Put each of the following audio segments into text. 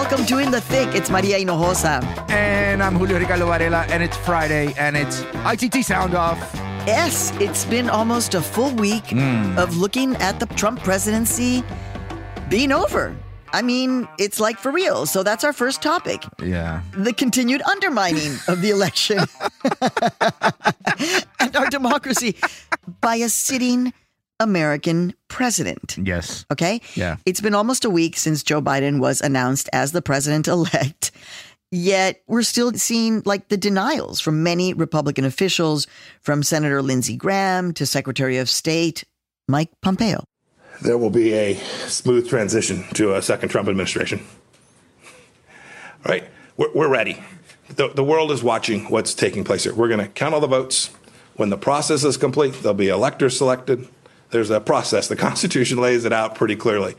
welcome to In the Thick. It's Maria Hinojosa. And I'm Julio Ricardo Varela, and it's Friday, and it's ITT Sound Off. Yes, it's been almost a full week hmm. of looking at the Trump presidency being over. I mean, it's like for real. So that's our first topic Yeah. the continued undermining of the election and our democracy by a sitting American president. Yes. Okay? Yeah. It's been almost a week since Joe Biden was announced as the president elect. Yet we're still seeing like the denials from many Republican officials, from Senator Lindsey Graham to Secretary of State Mike Pompeo. there will be a smooth transition to a second Trump administration. All right, we're, we're ready. The, the world is watching what's taking place here. We're going to count all the votes. When the process is complete, there'll be electors selected. There's a process. The Constitution lays it out pretty clearly.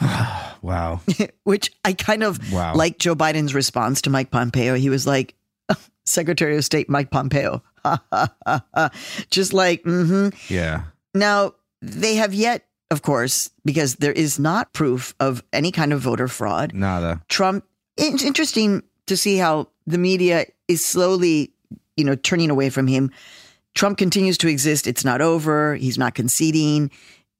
Wow. which I kind of Wow. like Joe Biden's response to Mike Pompeo. He was like, Secretary of State Mike Pompeo. Just like, mm-hmm. Yeah. Now, they have yet, of course, because there is not proof of any kind of voter fraud. Nada. Trump, it's interesting to see how the media is slowly, you know, turning away from him. Trump continues to exist. It's not over. He's not conceding.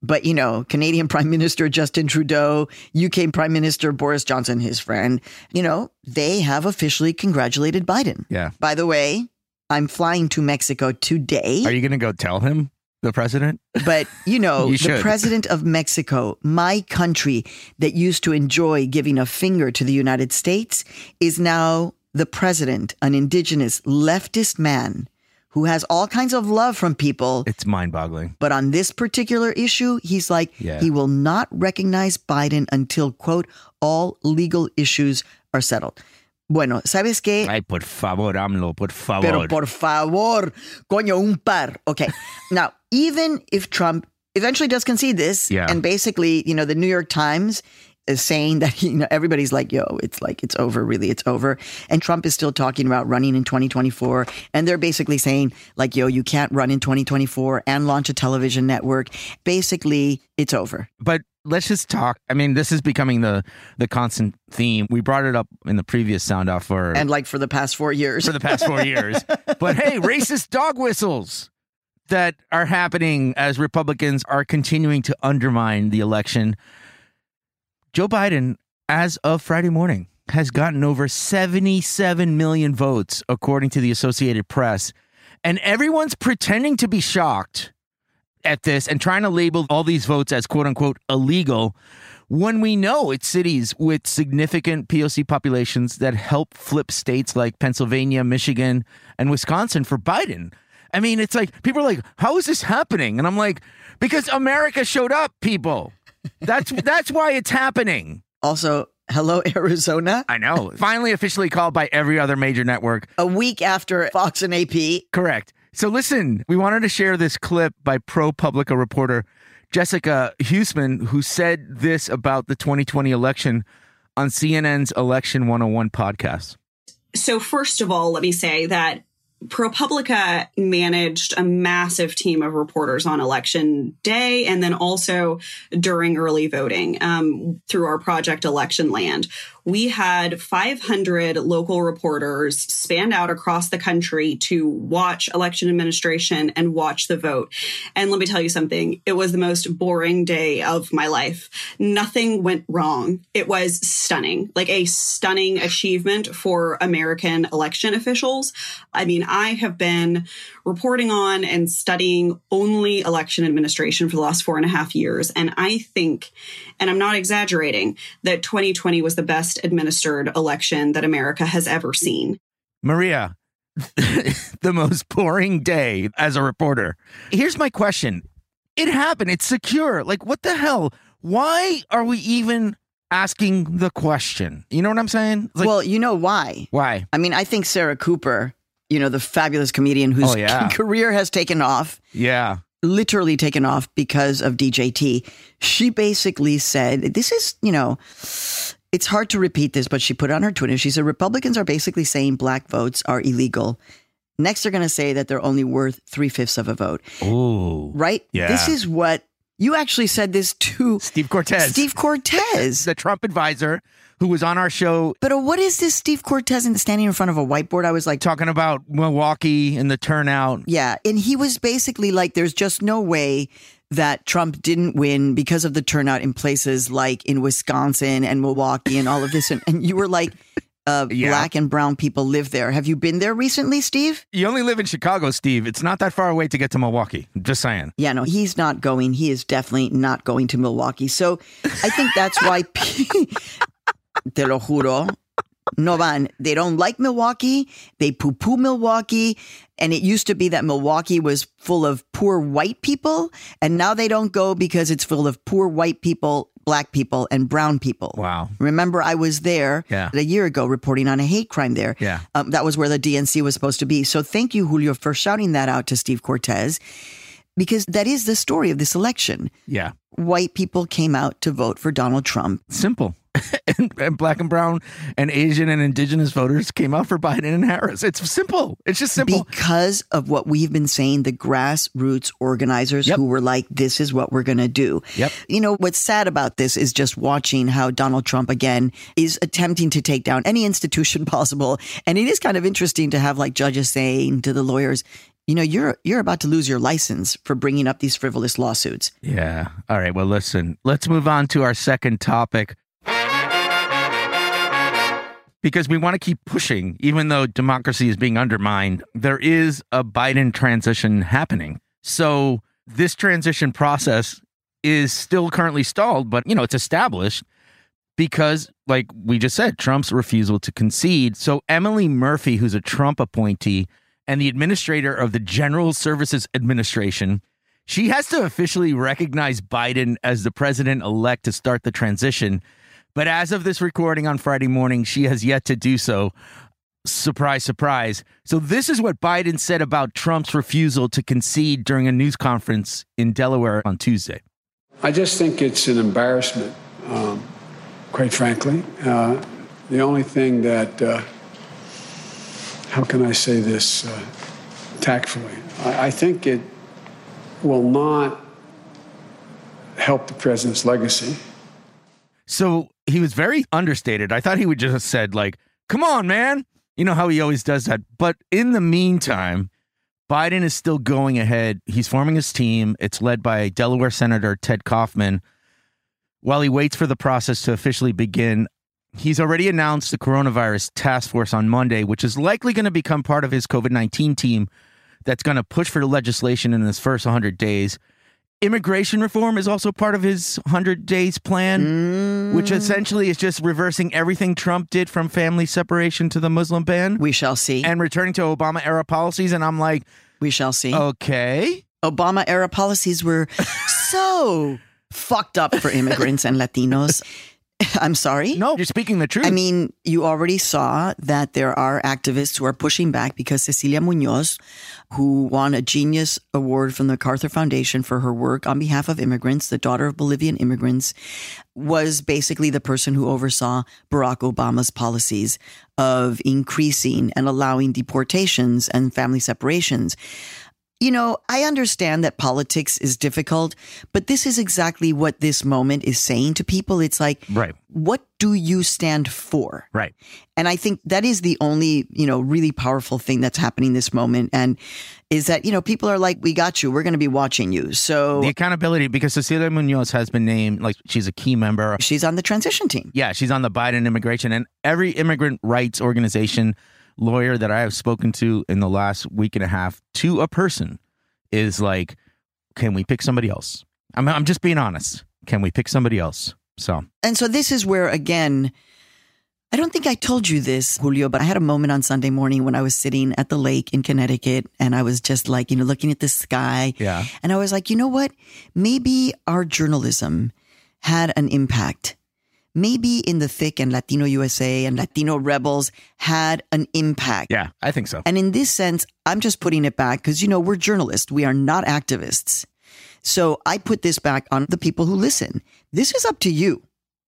But, you know, Canadian Prime Minister Justin Trudeau, UK Prime Minister Boris Johnson, his friend, you know, they have officially congratulated Biden. Yeah. By the way, I'm flying to Mexico today. Are you going to go tell him, the president? But you know, You the president of Mexico, my country that used to enjoy giving a finger to the United States, is now the president, an indigenous leftist man who has all kinds of love from people. It's mind boggling. But on this particular issue, he's like, Yeah. he will not recognize Biden until, quote, all legal issues are settled. Bueno, ¿sabes qué? Ay, por favor, AMLO, por favor. Pero por favor, coño, un par. Okay. now, even if Trump eventually does concede this, Yeah. and basically, you know, the New York Times is saying that, you know, everybody's like, yo, it's like, it's over, really, it's over. And Trump is still talking about running in 2024. And they're basically saying, like, yo, you can't run in 2024 and launch a television network. Basically, it's over. but let's just talk. I mean, this is becoming the the constant theme. We brought it up in the previous sound off for And like for the past four years. for the past four years. But hey, racist dog whistles that are happening as Republicans are continuing to undermine the election. Joe Biden, as of Friday morning, has gotten over 77 million votes, according to the Associated Press. And everyone's pretending to be shocked at this and trying to label all these votes as quote unquote illegal when we know it's cities with significant POC populations that help flip states like Pennsylvania, Michigan, and Wisconsin for Biden. I mean, it's like people are like, "How is this happening?" And I'm like, "Because America showed up, people. That's that's why it's happening." also, hello, Arizona. I know. Finally, officially called by every other major network. A week after Fox and AP. Correct. So listen, we wanted to share this clip by ProPublica reporter Jessica Huseman, who said this about the 2020 election on CNN's Election 101 podcast. So, first of all, let me say that ProPublica managed a massive team of reporters on election day and then also during early voting um, through our project Electionland. We had 500 local reporters spanned out across the country to watch election administration and watch the vote. And let me tell you something, it was the most boring day of my life. Nothing went wrong. It was stunning, like a stunning achievement for American election officials. I mean, I have been reporting on and studying only election administration for the last four and a half years. And I think, and I'm not exaggerating, that 2020 was the best administered election that America has ever seen. Maria, the most boring day as a reporter. Here's my question. It happened. It's secure. Like, what the hell? Why are we even asking the question? You know what I'm saying? Like, well, you know why? why? I mean, I think Sarah Cooper, you know, the fabulous comedian whose Oh, yeah. career has taken off, Yeah. literally taken off because of DJT. She basically said, This is, you know, it's hard to repeat this, but she put on her Twitter. She said, Republicans are basically saying black votes are illegal. Next, they're going to say that they're only worth three fifths of a vote, Oh. right? Yeah. This is what You actually said this to Steve Cortes. Steve Cortes. the Trump advisor who was on our show but uh, what is this Steve Cortes in- standing in front of a whiteboard? I was like, talking about Milwaukee and the turnout. yeah. And he was basically like, there's just no way that Trump didn't win because of the turnout in places like in Wisconsin and Milwaukee and all of this. And, and you were like, uh, Yeah. black and brown people live there. Have you been there recently, Steve? You only live in Chicago, Steve. It's not that far away to get to Milwaukee. Just saying. Yeah, no, he's not going. He is definitely not going to Milwaukee. So I think that's why. Te lo juro. No van. They don't like Milwaukee. They poo poo Milwaukee. And it used to be that Milwaukee was full of poor white people. And now they don't go because it's full of poor white people, black people, and brown people. Wow. Remember, I was there Yeah. a year ago reporting on a hate crime there. Yeah. Um, that was where the DNC was supposed to be. So thank you, Julio, for shouting that out to Steve Cortes, because that is the story of this election. Yeah. White people came out to vote for Donald Trump. Simple. and, and black and brown and Asian and indigenous voters came out for Biden and Harris. It's simple. It's just simple. Because of what we've been saying, the grassroots organizers Yep. who were like, this is what we're going to do. Yep. You know, what's sad about this is just watching how Donald Trump again is attempting to take down any institution possible. And it is kind of interesting to have like judges saying to the lawyers, you know, you're you're about to lose your license for bringing up these frivolous lawsuits. Yeah. All right. Well, listen, let's move on to our second topic. Because we want to keep pushing, even though democracy is being undermined, there is a Biden transition happening. So, this transition process is still currently stalled, but you know, it's established because, like we just said, Trump's refusal to concede. So, Emily Murphy, who's a Trump appointee and the administrator of the General Services Administration, she has to officially recognize Biden as the president elect to start the transition. But as of this recording on Friday morning, she has yet to do so. Surprise, surprise. So, this is what Biden said about Trump's refusal to concede during a news conference in Delaware on Tuesday. I just think it's an embarrassment, um, quite frankly. Uh, the only thing that, uh, how can I say this uh, tactfully? I, I think it will not help the president's legacy. So he was very understated. I thought he would just said, like, come on, man. You know how he always does that. But in the meantime, Biden is still going ahead. He's forming his team. It's led by Delaware Senator Ted Kaufman. While he waits for the process to officially begin, he's already announced the coronavirus task force on Monday, which is likely going to become part of his COVID 19 team that's going to push for the legislation in his first 100 days. Immigration reform is also part of his 100 days plan, which mm. essentially is just reversing everything Trump did from family separation to the Muslim ban We shall see. and returning to Obama era policies. And I'm like, we shall see. okay. Obama era policies were so fucked up for immigrants and Latinos. I'm sorry. No, you're speaking the truth. I mean, you already saw that there are activists who are pushing back because Cecilia Munoz, who won a Genius Award from the MacArthur Foundation for her work on behalf of immigrants, the daughter of Bolivian immigrants, was basically the person who oversaw Barack Obama's policies of increasing and allowing deportations and family separations. You know, I understand that politics is difficult, but this is exactly what this moment is saying to people. It's like, Right. what do you stand for? right. And I think that is the only, you know, really powerful thing that's happening this moment. And is that, you know, people are like, we got you. We're going to be watching you. So The accountability, because Cecilia Munoz has been named, like, she's a key member. she's on the transition team. Yeah, she's on the Biden immigration and every immigrant rights organization lawyer that I have spoken to in the last week and a half to a person is like, can we pick somebody else? I'm, I'm just being honest. Can we pick somebody else? So, And so this is where, again, I don't think I told you this, Julio, but I had a moment on Sunday morning when I was sitting at the lake in Connecticut and I was just like, you know, looking at the sky. yeah. And I was like, you know what? Maybe our journalism had an impact. Maybe in the thick and Latino USA and Latino Rebels had an impact. Yeah, I think so. And in this sense, I'm just putting it back because, you know, we're journalists. We are not activists. So I put this back on the people who listen. This is up to you.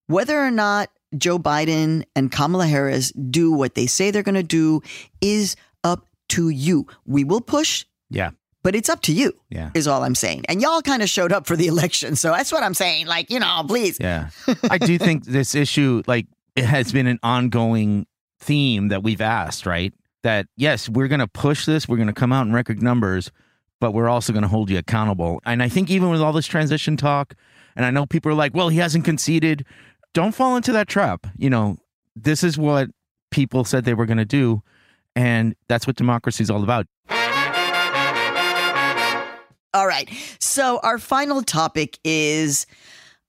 Whether or not Joe Biden and Kamala Harris do what they say they're going to do is up to you. We will push, Yeah. But it's up to you. Yeah. Is all I'm saying. And y'all kind of showed up for the election. So that's what I'm saying. Like, you know, please. Yeah. I do think this issue, like, it has been an ongoing theme that we've asked, right? That, yes, we're going to push this, we're going to come out in record numbers, but we're also going to hold you accountable. And I think even with all this transition talk, and I know people are like, well, he hasn't conceded. Don't fall into that trap. You know, this is what people said they were going to do. And that's what democracy is all about. All right. So our final topic is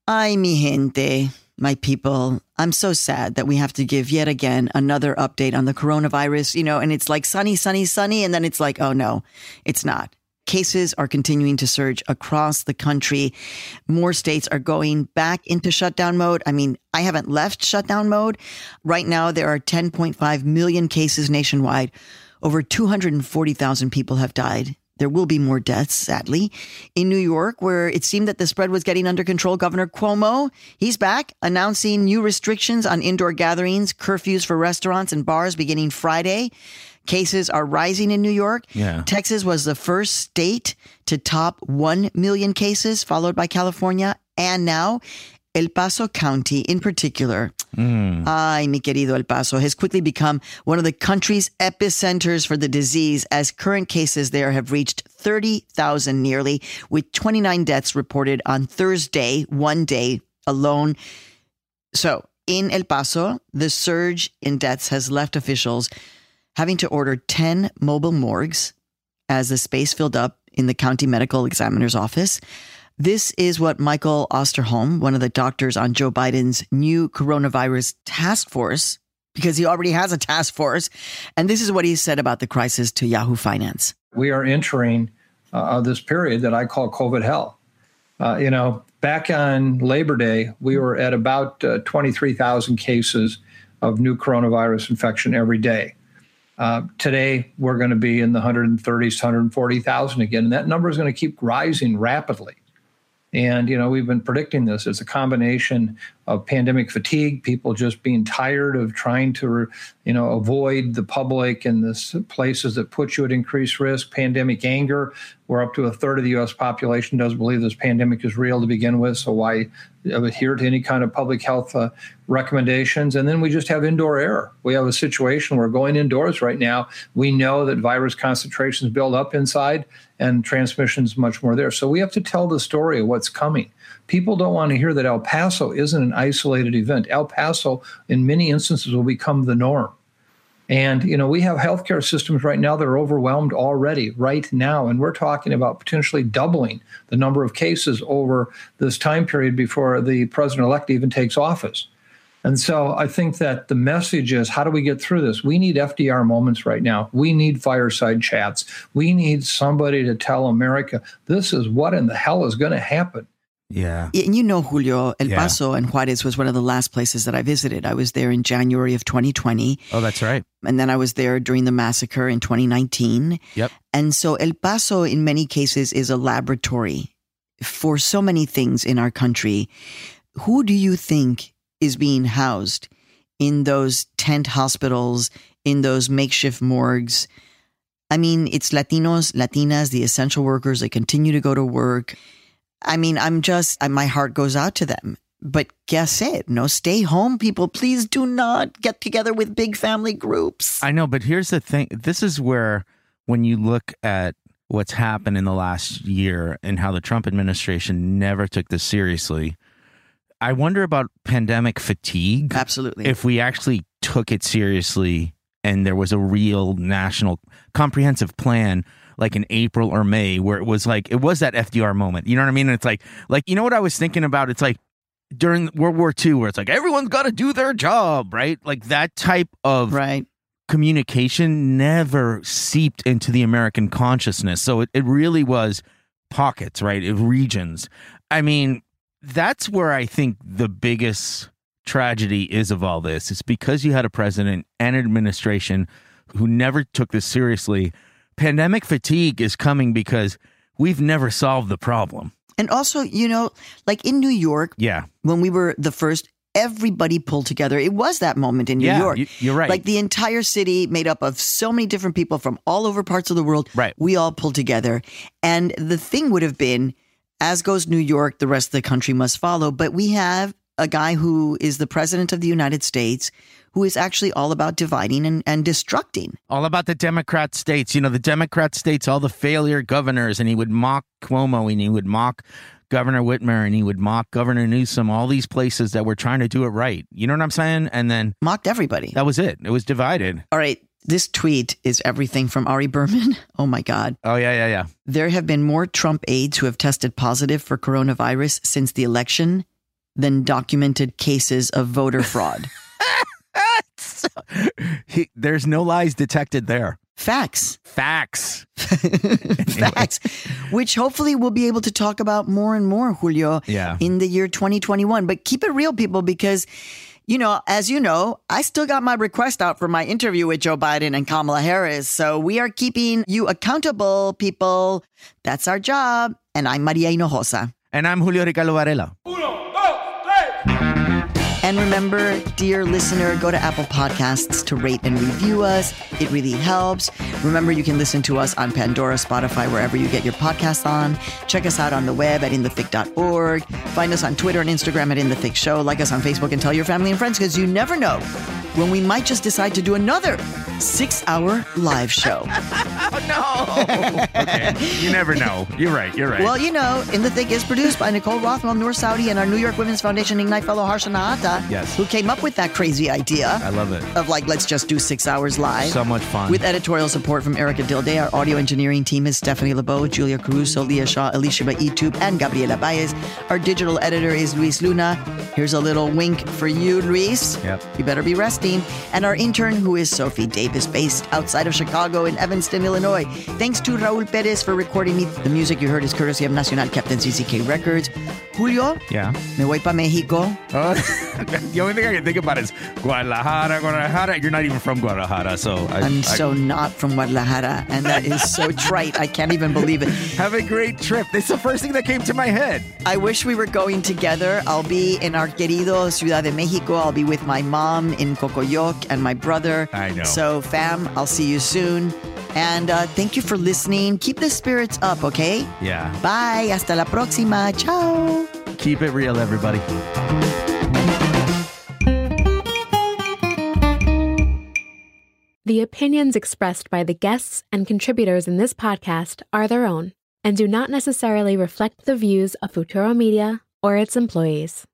Ay, mi gente, my people. I'm so sad that we have to give yet again another update on the coronavirus, you know, and it's like sunny, sunny, sunny. And then it's like, oh no, it's not. Cases are continuing to surge across the country. More states are going back into shutdown mode. I mean, I haven't left shutdown mode. Right now, there are 10.5 million cases nationwide. Over 240,000 people have died. There will be more deaths, sadly. In New York, where it seemed that the spread was getting under control, Governor Cuomo, he's back announcing new restrictions on indoor gatherings, curfews for restaurants and bars beginning Friday. Cases are rising in New York. Yeah. Texas was the first state to top 1 million cases, followed by California. And now El Paso County in particular, ay, mi querido El Paso, has quickly become one of the country's epicenters for the disease as current cases there have reached 30,000 nearly, with 29 deaths reported on Thursday, one day alone. So in El Paso, the surge in deaths has left officials having to order 10 mobile morgues as the space filled up in the county medical examiner's office. This is what Michael Osterholm, one of the doctors on Joe Biden's new coronavirus task force, because he already has a task force, and this is what he said about the crisis to Yahoo Finance. We are entering uh, this period that I call COVID hell. Uh, you know, back on Labor Day, we were at about uh, 23,000 cases of new coronavirus infection every day. Uh, today, we're going to be in the 130s, 140,000 again, and that number is going to keep rising rapidly. And, you know, we've been predicting this. It's a combination of pandemic fatigue, people just being tired of trying to, you know, avoid the public and the places that put you at increased risk, pandemic anger. We're up to a third of the U.S. population doesn't believe this pandemic is real to begin with. So why adhere to any kind of public health uh, recommendations? And then we just have indoor air. We have a situation where going indoors right now, we know that virus concentrations build up inside and transmission is much more there. So we have to tell the story of what's coming. People don't want to hear that El Paso isn't an isolated event. El Paso, in many instances, will become the norm. And, you know, we have healthcare systems right now that are overwhelmed already, right now. And we're talking about potentially doubling the number of cases over this time period before the president elect even takes office. And so I think that the message is how do we get through this? We need FDR moments right now. We need fireside chats. We need somebody to tell America this is what in the hell is going to happen. Yeah. And you know, Julio, El Yeah. Paso and Juarez was one of the last places that I visited. I was there in January of 2020. Oh, that's right. And then I was there during the massacre in 2019. Yep. And so El Paso, in many cases, is a laboratory for so many things in our country. Who do you think is being housed in those tent hospitals, in those makeshift morgues? I mean, it's Latinos, Latinas, the essential workers. They continue to go to work. I mean, I'm just, my heart goes out to them. But guess it, no, stay home, people. Please do not get together with big family groups. I know, but here's the thing. This is where, when you look at what's happened in the last year and how the Trump administration never took this seriously, I wonder about pandemic fatigue. Absolutely. If we actually took it seriously and there was a real national comprehensive plan like in April or May where it was like it was that FDR moment. You know what I mean? And it's like like you know what I was thinking about? It's like during World War II where it's like everyone's got to do their job, right? Like that type of right. communication never seeped into the American consciousness. So it, it really was pockets, right? Of regions. I mean, that's where I think the biggest tragedy is of all this. It's because you had a president and an administration who never took this seriously. Pandemic fatigue is coming because we've never solved the problem. And also, you know, like in New York, Yeah. when we were the first everybody pulled together. It was that moment in New Yeah, York. you- you're right. Like the entire city made up of so many different people from all over parts of the world. Right. We all pulled together. And the thing would have been, as goes New York, the rest of the country must follow. But we have a guy who is the president of the United States who is actually all about dividing and, and destructing. all about the Democrat states. You know, the Democrat states, all the failure governors, and he would mock Cuomo and he would mock Governor Whitmer and he would mock Governor Newsom, all these places that were trying to do it right. You know what I'm saying? And then Mocked everybody. that was it. It was divided. All right. This tweet is everything from Ari Berman. Oh my God. Oh, yeah, yeah, yeah. There have been more Trump aides who have tested positive for coronavirus since the election than documented cases of voter fraud. He, there's no lies detected there. Facts. Facts. Facts. Which hopefully we'll be able to talk about more and more, Julio, Yeah. in the year 2021. But keep it real, people, because, you know, as you know, I still got my request out for my interview with Joe Biden and Kamala Harris. So we are keeping you accountable, people. That's our job. And I'm Maria Hinojosa. And I'm Julio Ricardo Varela. And remember, dear listener, go to Apple Podcasts to rate and review us. It really helps. Remember, you can listen to us on Pandora, Spotify, wherever you get your podcasts on. Check us out on the web at inthethick.org. Find us on Twitter and Instagram at In the Thick Show. Like us on Facebook and tell your family and friends because you never know when we might just decide to do another six hour live show. Oh, no. okay. You never know. You're right. You're right. Well, you know, In the Thick is produced by Nicole Rothwell, Noor Saudi, and our New York Women's Foundation Ignite fellow Harsha Nahata, Yes. who came up with that crazy idea I love it. of like, let's just do six hours live. So much fun. With editorial support from Erica Dilday, our audio engineering team is Stephanie Lebow, Julia Caruso, Leah Shaw, Alicia Baitub, and Gabriela Baez. Our digital editor is Luis Luna. Here's a little wink for you, Luis. Yep. You better be resting. And our intern, who is Sophie Davis, based outside of Chicago in Evanston, Illinois. Thanks to Raul Perez for recording me. The music you heard is courtesy of Nacional Captain CCK Records. Julio, yeah. me voy pa Mexico. Oh, the only thing I can think about is Guadalajara, Guadalajara. You're not even from Guadalajara, so I, I'm I- so not from Guadalajara, and that is so trite. I can't even believe it. have a great trip. It's the first thing that came to my head. I wish we were going together. I'll be in our querido Ciudad de Mexico. I'll be with my mom in Cocoyoc and my brother. I know. So, fam, I'll see you soon. And uh, thank you for listening. Keep the spirits up, okay? Yeah. Bye. Hasta la próxima. Ciao. Keep it real, everybody. The opinions expressed by the guests and contributors in this podcast are their own and do not necessarily reflect the views of Futuro Media or its employees.